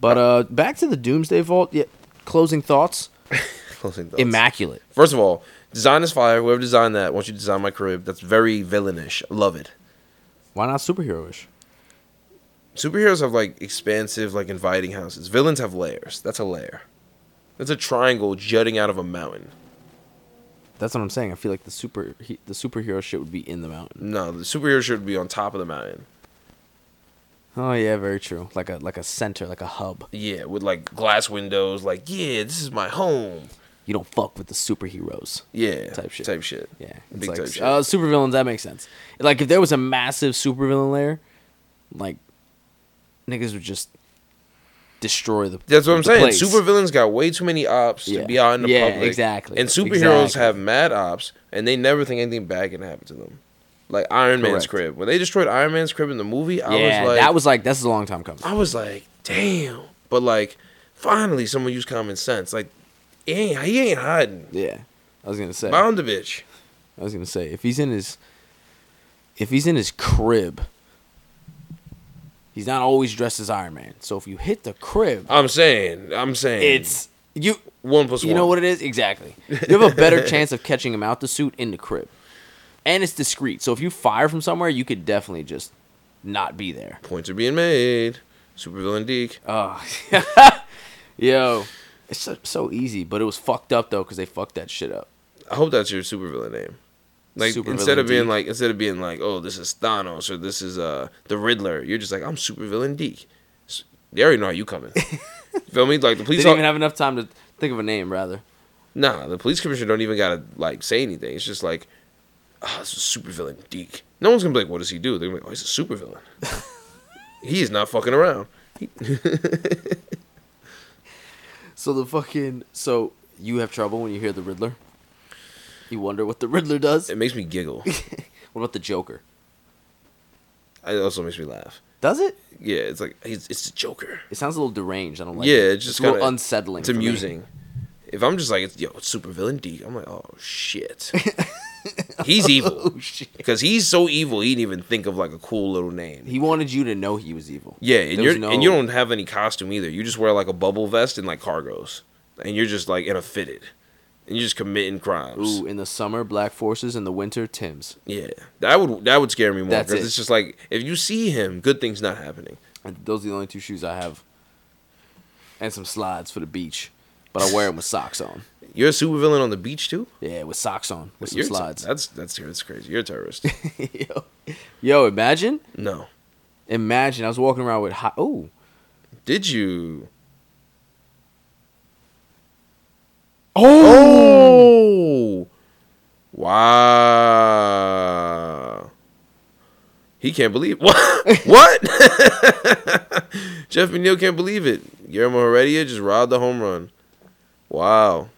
But uh, back to the Doomsday Vault. Yeah, closing thoughts. [LAUGHS] Closing thoughts. Immaculate. First of all, design is fire. Whoever designed that, wants you to design my crib. That's very villainish. I love it. Why not superheroish? Superheroes have like expansive, like inviting houses. Villains have layers. That's a layer. That's a triangle jutting out of a mountain. That's what I'm saying. I feel like the super he, the superhero shit would be in the mountain. No, the superhero should be on top of the mountain. Oh yeah, very true. Like a like a center, like a hub. Yeah, with like glass windows. Like, yeah, this is my home. You don't fuck with the superheroes. Yeah, Type shit. Type shit. Yeah, it's Big like type shit. uh, supervillains. That makes sense. Like if there was a massive supervillain layer, like niggas would just destroy the. That's what I'm saying. place. Supervillains got way too many ops Yeah. to be out in the Yeah, public. exactly. And superheroes Exactly. have mad ops, and they never think anything bad can happen to them. Like Iron Man's crib. When they destroyed Iron Man's crib in the movie, I yeah, was like, that was like that's a long time coming. I was like, damn. But like, finally, someone used common sense. Like, he ain't, he ain't hiding. Yeah, I was gonna say. Bound the bitch. I was gonna say if he's in his, if he's in his crib, he's not always dressed as Iron Man. So if you hit the crib, I'm saying, I'm saying, it's you. one plus You one. know what it is exactly. You have a better [LAUGHS] chance of catching him out the suit in the crib, and it's discreet. So if you fire from somewhere, you could definitely just not be there. Points are being made. Supervillain Deke. Oh, [LAUGHS] yo, it's so, so easy, but it was fucked up though because they fucked that shit up. I hope that's your supervillain name. Like Supervillain instead of being Deke. like instead of being like, oh, this is Thanos or this is uh the Riddler, you're just like, I'm supervillain Deke. S- They already know how you coming. [LAUGHS] Feel me? Like the They police. don't even have enough time to think of a name. Rather, nah, the police commissioner don't even gotta like say anything. It's just like, oh, this is supervillain Deke. No one's gonna be like, what does he do? They're gonna be like, oh, he's a supervillain. [LAUGHS] he is not fucking around. [LAUGHS] So the fucking so you have trouble when you hear the Riddler. You wonder what the Riddler does. It makes me giggle. [LAUGHS] What about the Joker? it also makes me laugh. Does it? Yeah, it's like he's, it's the Joker. It sounds a little deranged. I don't like. yeah, it. it's just a little kinda- unsettling. It's for me. amusing. If I'm just like, it's, yo, it's supervillain Deke, I'm like, oh shit, [LAUGHS] he's oh, evil Oh shit! because he's so evil. He didn't even think of like a cool little name. He wanted you to know he was evil. yeah, and you're no- and you don't have any costume either. You just wear like a bubble vest and like cargos, and you're just like in a fitted, and you're just committing crimes. Ooh, in the summer, black forces. In the winter, Tim's. Yeah, that would that would scare me more That's because it. it's just like if you see him, good things not happening. And those are the only two shoes I have. And some slides for the beach, but I wear them with socks on. [LAUGHS] You're a supervillain on the beach too. Yeah, with socks on, with some You're a- slides. That's that's that's crazy. You're a terrorist. [LAUGHS] yo, yo, imagine, no, imagine. I was walking around with hot. Oh, did you? Oh, Oh! Wow. He can't believe what? [LAUGHS] what? Jeff McNeil can't believe it. Guillermo Heredia just robbed the home run. Wow.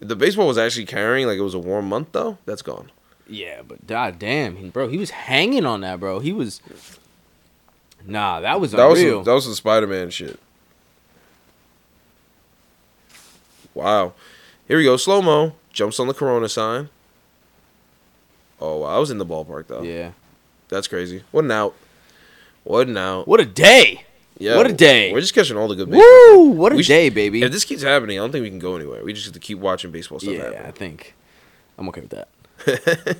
The baseball was actually carrying like it was a warm month though. That's gone. Yeah, but god damn, bro, he was hanging on that, bro. He was. Nah, that was That was some, that was some Spider Man shit. Wow. Here we go. Slow mo jumps on the Corona sign. Oh wow, I was in the ballpark though. yeah. That's crazy. What an out. What an out. What a day! Yeah, what a day. We're just catching all the good baseball. Woo! What a We should- day, baby. If this keeps happening, I don't think we can go anywhere. We just have to keep watching baseball stuff yeah, I think I'm okay with that. [LAUGHS]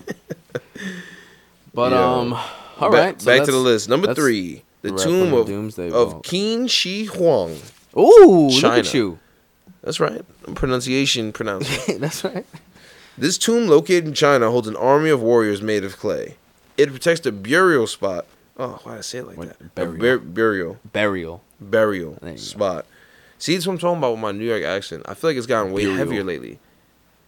but Yeah. um, all right. Back, to the list. Number three. The tomb of, Doomsday of. Qin Shi Huang. Ooh, look China. at you. That's right. Pronunciation pronounced. [LAUGHS] That's right. This tomb, located in China, holds an army of warriors made of clay. It protects the burial spot. Oh, why did I say it like that? Burial. bur- burial. Burial. Burial you go. spot. See, that's what I'm talking about with my New York accent. I feel like it's gotten way Burial. heavier lately.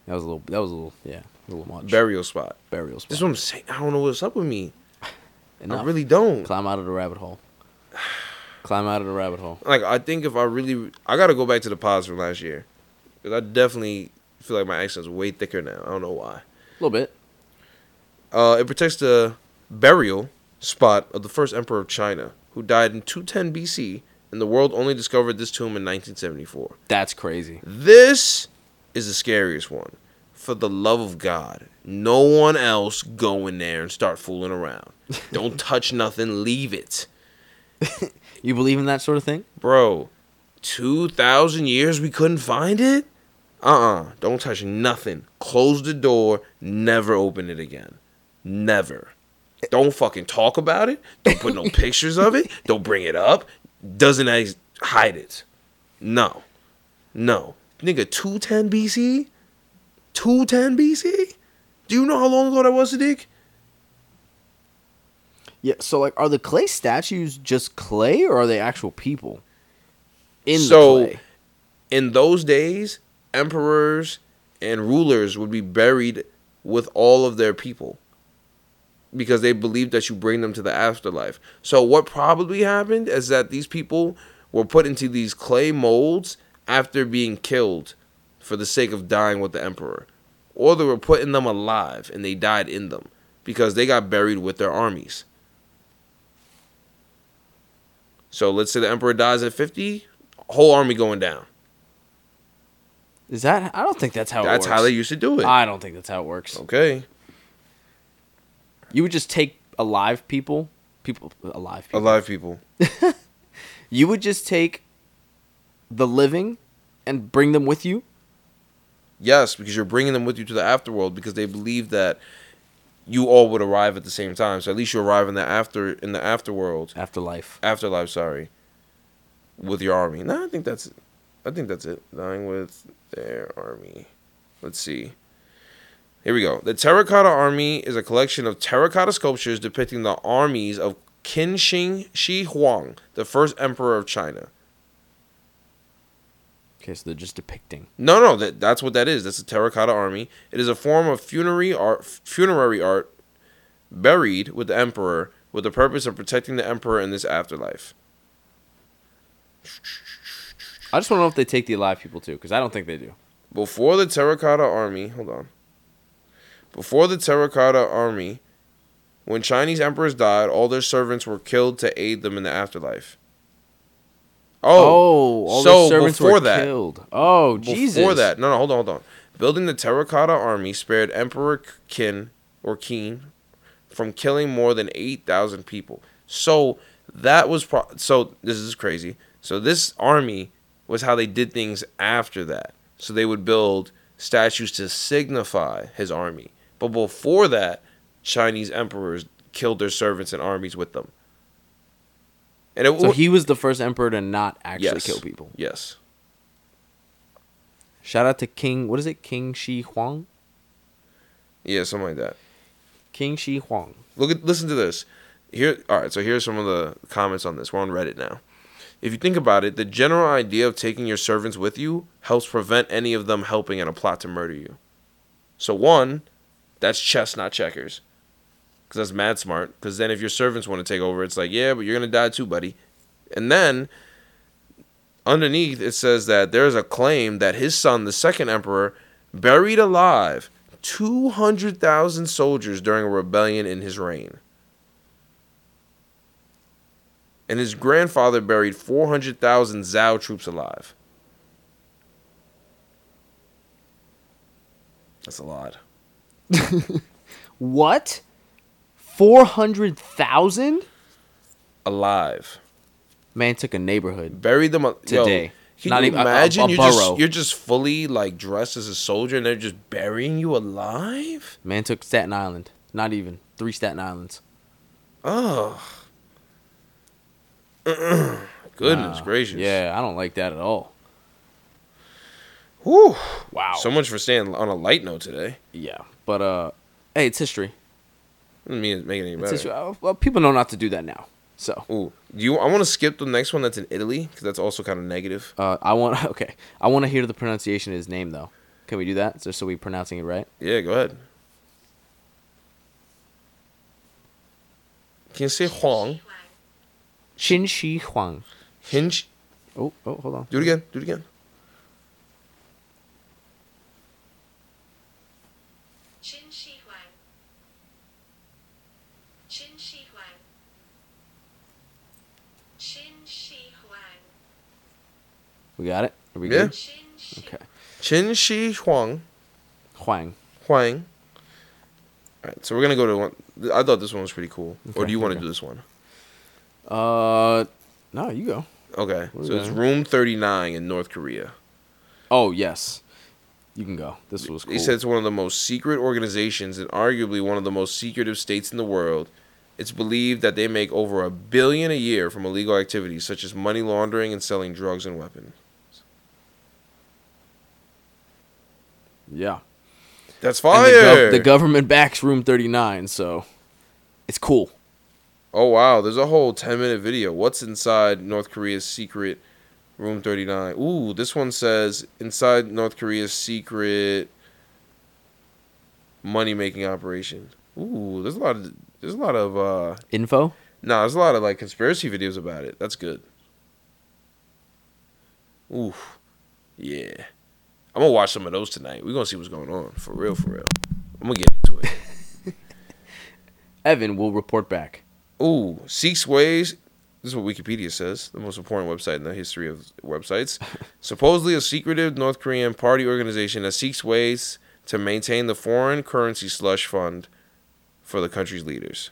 That was a little. That was a little. Yeah, a little much. Burial spot. Burial spot. This is what I'm saying. I don't know what's up with me. [LAUGHS] Enough. I really don't. climb out of the rabbit hole. Climb out of the rabbit hole. Like I think if I really, I gotta go back to the pods from last year, because I definitely feel like my accent's way thicker now. I don't know why. A little bit. Uh, it protects the burial spot of the first emperor of China, who died in 210 BC, and the world only discovered this tomb in 1974. That's crazy. This is the scariest one. For the love of God, no one else go in there and start fooling around. [LAUGHS] Don't touch nothing, leave it. [LAUGHS] You believe in that sort of thing? Bro, 2,000 years we couldn't find it? Uh uh-uh, uh, do not touch nothing. Close the door, never open it again. Never. Don't fucking talk about it. Don't put no [LAUGHS] pictures of it. Don't bring it up. Doesn't ex- hide it. No. No. Nigga, 210 BC? 210 BC? Do you know how long ago that was, Sadiq? Yeah. So like, are the clay statues just clay, or are they actual people? In So- the clay. in those days, emperors and rulers would be buried with all of their people because they believed that you bring them to the afterlife. So what probably happened is that these people were put into these clay molds after being killed for the sake of dying with the emperor. Or they were put in them alive and they died in them because they got buried with their armies. So let's say the emperor dies at 50, whole army going down. Is that? I don't think that's how. That's how they used to do it. I don't think that's how it works. Okay. You would just take alive people, people alive people. Alive people. [LAUGHS] You would just take the living and bring them with you. Yes, because you're bringing them with you to the afterworld because they believe that you all would arrive at the same time. So at least you arrive in the after in the afterworld, Afterlife. afterlife. Sorry, with your army. No, I think that's, I think that's it. Dying with their army. Let's see. Here we go. The Terracotta Army is a collection of terracotta sculptures depicting the armies of Qin Shi Shi Huang, the first emperor of China. Okay, so they're just depicting. No, no, that, that's what that is. That's a terracotta army. It is a form of funerary art, funerary art buried with the emperor with the purpose of protecting the emperor in this afterlife. I just want to know if they take the alive people too, because I don't think they do. Before the terracotta army, hold on. Before the terracotta army, when Chinese emperors died, all their servants were killed to aid them in the afterlife. Oh, oh, all so servants before were that- killed. Oh, Jesus. Before that, no, no, hold on, hold on. Building the terracotta army spared Emperor Qin or Qin from killing more than eight thousand people. So that was pro- so. This is crazy. So this army was how they did things after that. So they would build statues to signify his army. But before that, Chinese emperors killed their servants and armies with them. And it So he was the first emperor to not actually yes, kill people. Yes. Shout out to King. What is it? King Shi Huang. Yeah, something like that. King Shi Huang. Look at listen to this. Here all right, so here's some of the comments on this. We're on Reddit now. If you think about it, the general idea of taking your servants with you helps prevent any of them helping in a plot to murder you. So one, that's chess, not checkers. Cause that's mad smart. Cause then if your servants want to take over, it's like, yeah, but you're gonna die too, buddy. And then underneath it says that there's a claim that his son, the second emperor, buried alive 200,000 soldiers during a rebellion in his reign. And his grandfather buried 400,000 Zhao troops alive. That's a lot. [LAUGHS] What? Four hundred thousand? Alive. Man took a neighborhood. Buried them a- Today. Yo, can Not you even- a- a- imagine a you're just you're just fully like dressed as a soldier and they're just burying you alive? Man took Staten Island. Not even three Staten Islands. Oh. [CLEARS THROAT] Goodness Nah. gracious. Yeah, I don't like that at all. Whew. Wow. So much for staying on a light note today. yeah, but uh, hey, it's history. Doesn't mean it's making it any It's better. history. Well, people know not to do that now. So Ooh, do you? I want to skip the next one that's in Italy because that's also kind of negative. uh, I want [LAUGHS] okay. I want to hear the pronunciation of his name though. Can we do that? Just so we pronouncing it right. Yeah, go ahead. Can you say Huang? Qin Shi Huang. Hinge. Oh, oh, hold on. Do it again. Do it again. Qin Shi Huang. Qin Shi Huang. Qin Shi Huang. We got it. Are we Yeah. good? Okay. Qin Shi Huang. Huang. Huang. All right, so we're gonna go to one. I thought this one was pretty cool. or do you want to do this one? Uh, no, you go. Okay, so it's Okay. room thirty nine in North Korea. Oh yes, you can go. This was cool. He said it's one of the most secret organizations and arguably one of the most secretive states in the world. It's believed that they make over a billion a year from illegal activities such as money laundering and selling drugs and weapons. Yeah. That's fire. the, gov- the government backs Room Thirty Nine, so it's cool. oh wow, there's a whole 10 minute video. What's inside North Korea's secret room 39? Ooh, this one says inside North Korea's secret money making operation. Ooh, there's a lot of there's a lot of uh Info. Nah, there's a lot of like conspiracy videos about it. That's good. Oof. Yeah. I'm gonna watch some of those tonight. We're gonna see what's going on. For real, for real. I'm gonna get into it. [LAUGHS] Evan will report back. Ooh, Six Ways. This is what Wikipedia says. The most important website in the history of websites. [LAUGHS] Supposedly a secretive North Korean party organization that seeks ways to maintain the foreign currency slush fund for the country's leaders.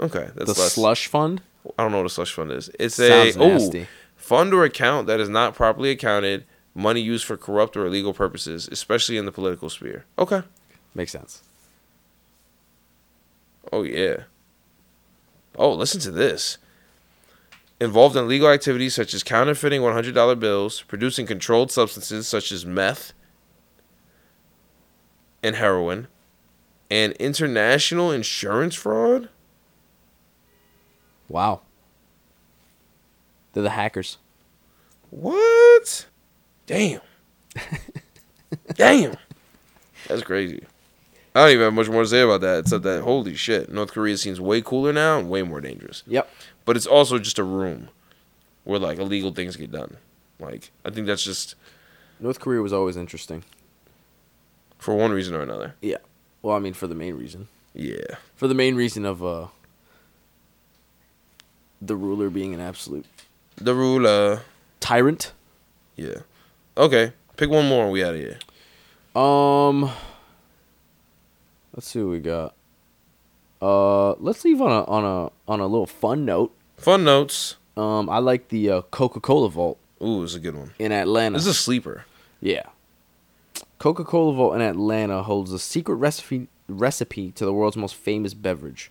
Okay, that's the less. slush fund I don't know what a slush fund is. It's sounds a oh, nasty. fund or account that is not properly accounted, money used for corrupt or illegal purposes, especially in the political sphere. Okay. Makes sense. Oh yeah. Oh, listen to this. Involved in illegal activities such as counterfeiting $100 bills, producing controlled substances such as meth and heroin, and international insurance fraud? Wow. They're the hackers. What? Damn. Damn. That's crazy. I don't even have much more to say about that except that holy shit, North Korea seems way cooler now and way more dangerous. Yep. But it's also just a room where like illegal things get done. Like I think that's just North Korea was always interesting. for one reason or another. Yeah. Well, I mean, for the main reason. Yeah. For the main reason of uh, the ruler being an absolute The ruler. tyrant. Yeah. Okay. Pick one more and we out of here. Um, let's see what we got. Uh, let's leave on a on a on a little fun note. Fun notes. Um, I like the uh, Coca Cola Vault Ooh, it's a good one. in Atlanta. This is a sleeper. Yeah. Coca Cola Vault in Atlanta holds a secret recipe recipe to the world's most famous beverage.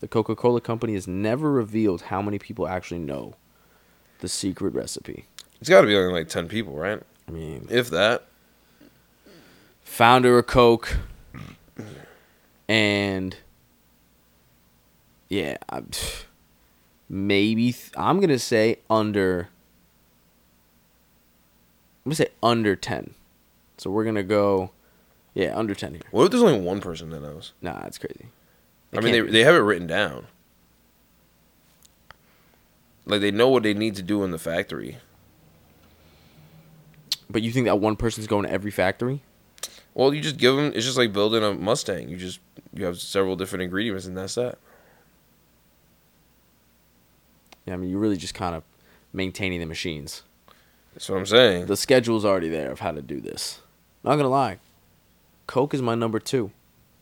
The Coca Cola Company has never revealed how many people actually know the secret recipe. It's got to be only like ten people, right? I mean, If that. founder of Coke, and yeah, I'm, maybe th- I'm gonna say under. I'm gonna say under ten, so we're gonna go, yeah, under ten here. What if there's only one person that knows? Nah, that's crazy. I mean, they they have it written down. Like they know what they need to do in the factory. But you think that one person's going to every factory? Well, you just give them. It's just like building a Mustang. You just you have several different ingredients, and that's that. Yeah, I mean, you're really just kind of maintaining the machines. That's what I'm saying. The schedule's already there of how to do this. Not gonna lie, Coke is my number two.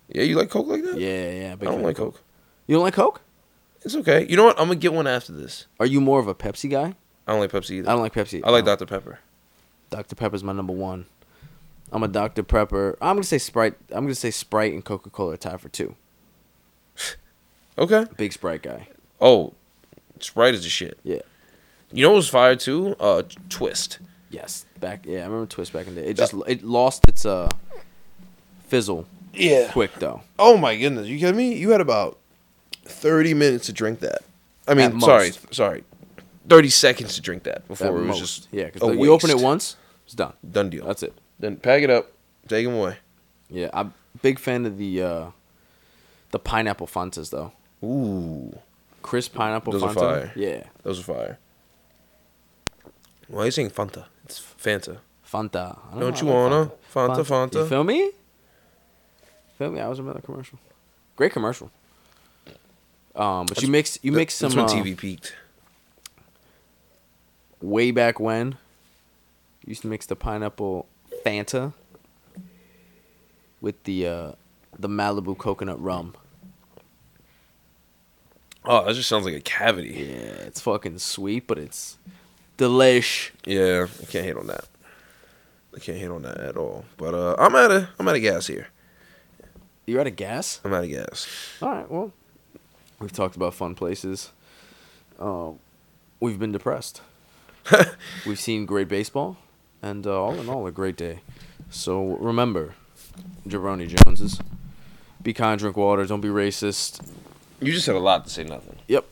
Yeah, you like Coke like that? Yeah, yeah. I don't like of Coke. You don't like Coke? It's okay. You know what? I'm gonna get one after this. Are you more of a Pepsi guy? I don't like Pepsi either. I don't like Pepsi. I like No. Dr Pepper. Dr Pepper's my number one. I'm a Dr Pepper. I'm gonna say Sprite. I'm gonna say Sprite and Coca Cola are tied for two. [LAUGHS] Okay. Big Sprite guy. Oh, Sprite is the shit. Yeah. You know what was fire too? Uh, Twist. Yes. Back. Yeah, I remember Twist back in the day. It just it lost its uh fizzle Yeah. quick though. Oh my goodness, you kidding me? You had about thirty minutes to drink that. I mean, sorry, sorry. Thirty seconds to drink that before At it was most. just yeah, because you open it once, it's done. done deal. That's it. Then pack it up, take them away. Yeah, I'm big fan of the uh the pineapple Fantas though. Ooh, Crisp pineapple Those are Fanta. fire. Yeah, those are fire. Why are you saying Fanta? It's Fanta. Fanta. I Don't know, you wanna? Fanta, Fanta. You feel me? Feel me? I was another commercial. Great commercial. Um, but you mix you mix some That's when uh, TV peaked. way back when. Used to mix the pineapple Fanta with the uh the Malibu coconut rum. Oh, that just sounds like a cavity. Yeah, it's fucking sweet, but it's delish. Yeah, I can't hate on that. I can't hate on that at all. But uh, I'm out of I'm out of gas here. You're out of gas? I'm out of gas. All right. Well, we've talked about fun places. Uh, we've been depressed. [LAUGHS] we've seen great baseball, and uh, all in all, a great day. So remember, Jabroni Joneses. Be kind, drink water, don't be racist. You just said a lot to say nothing. Yep.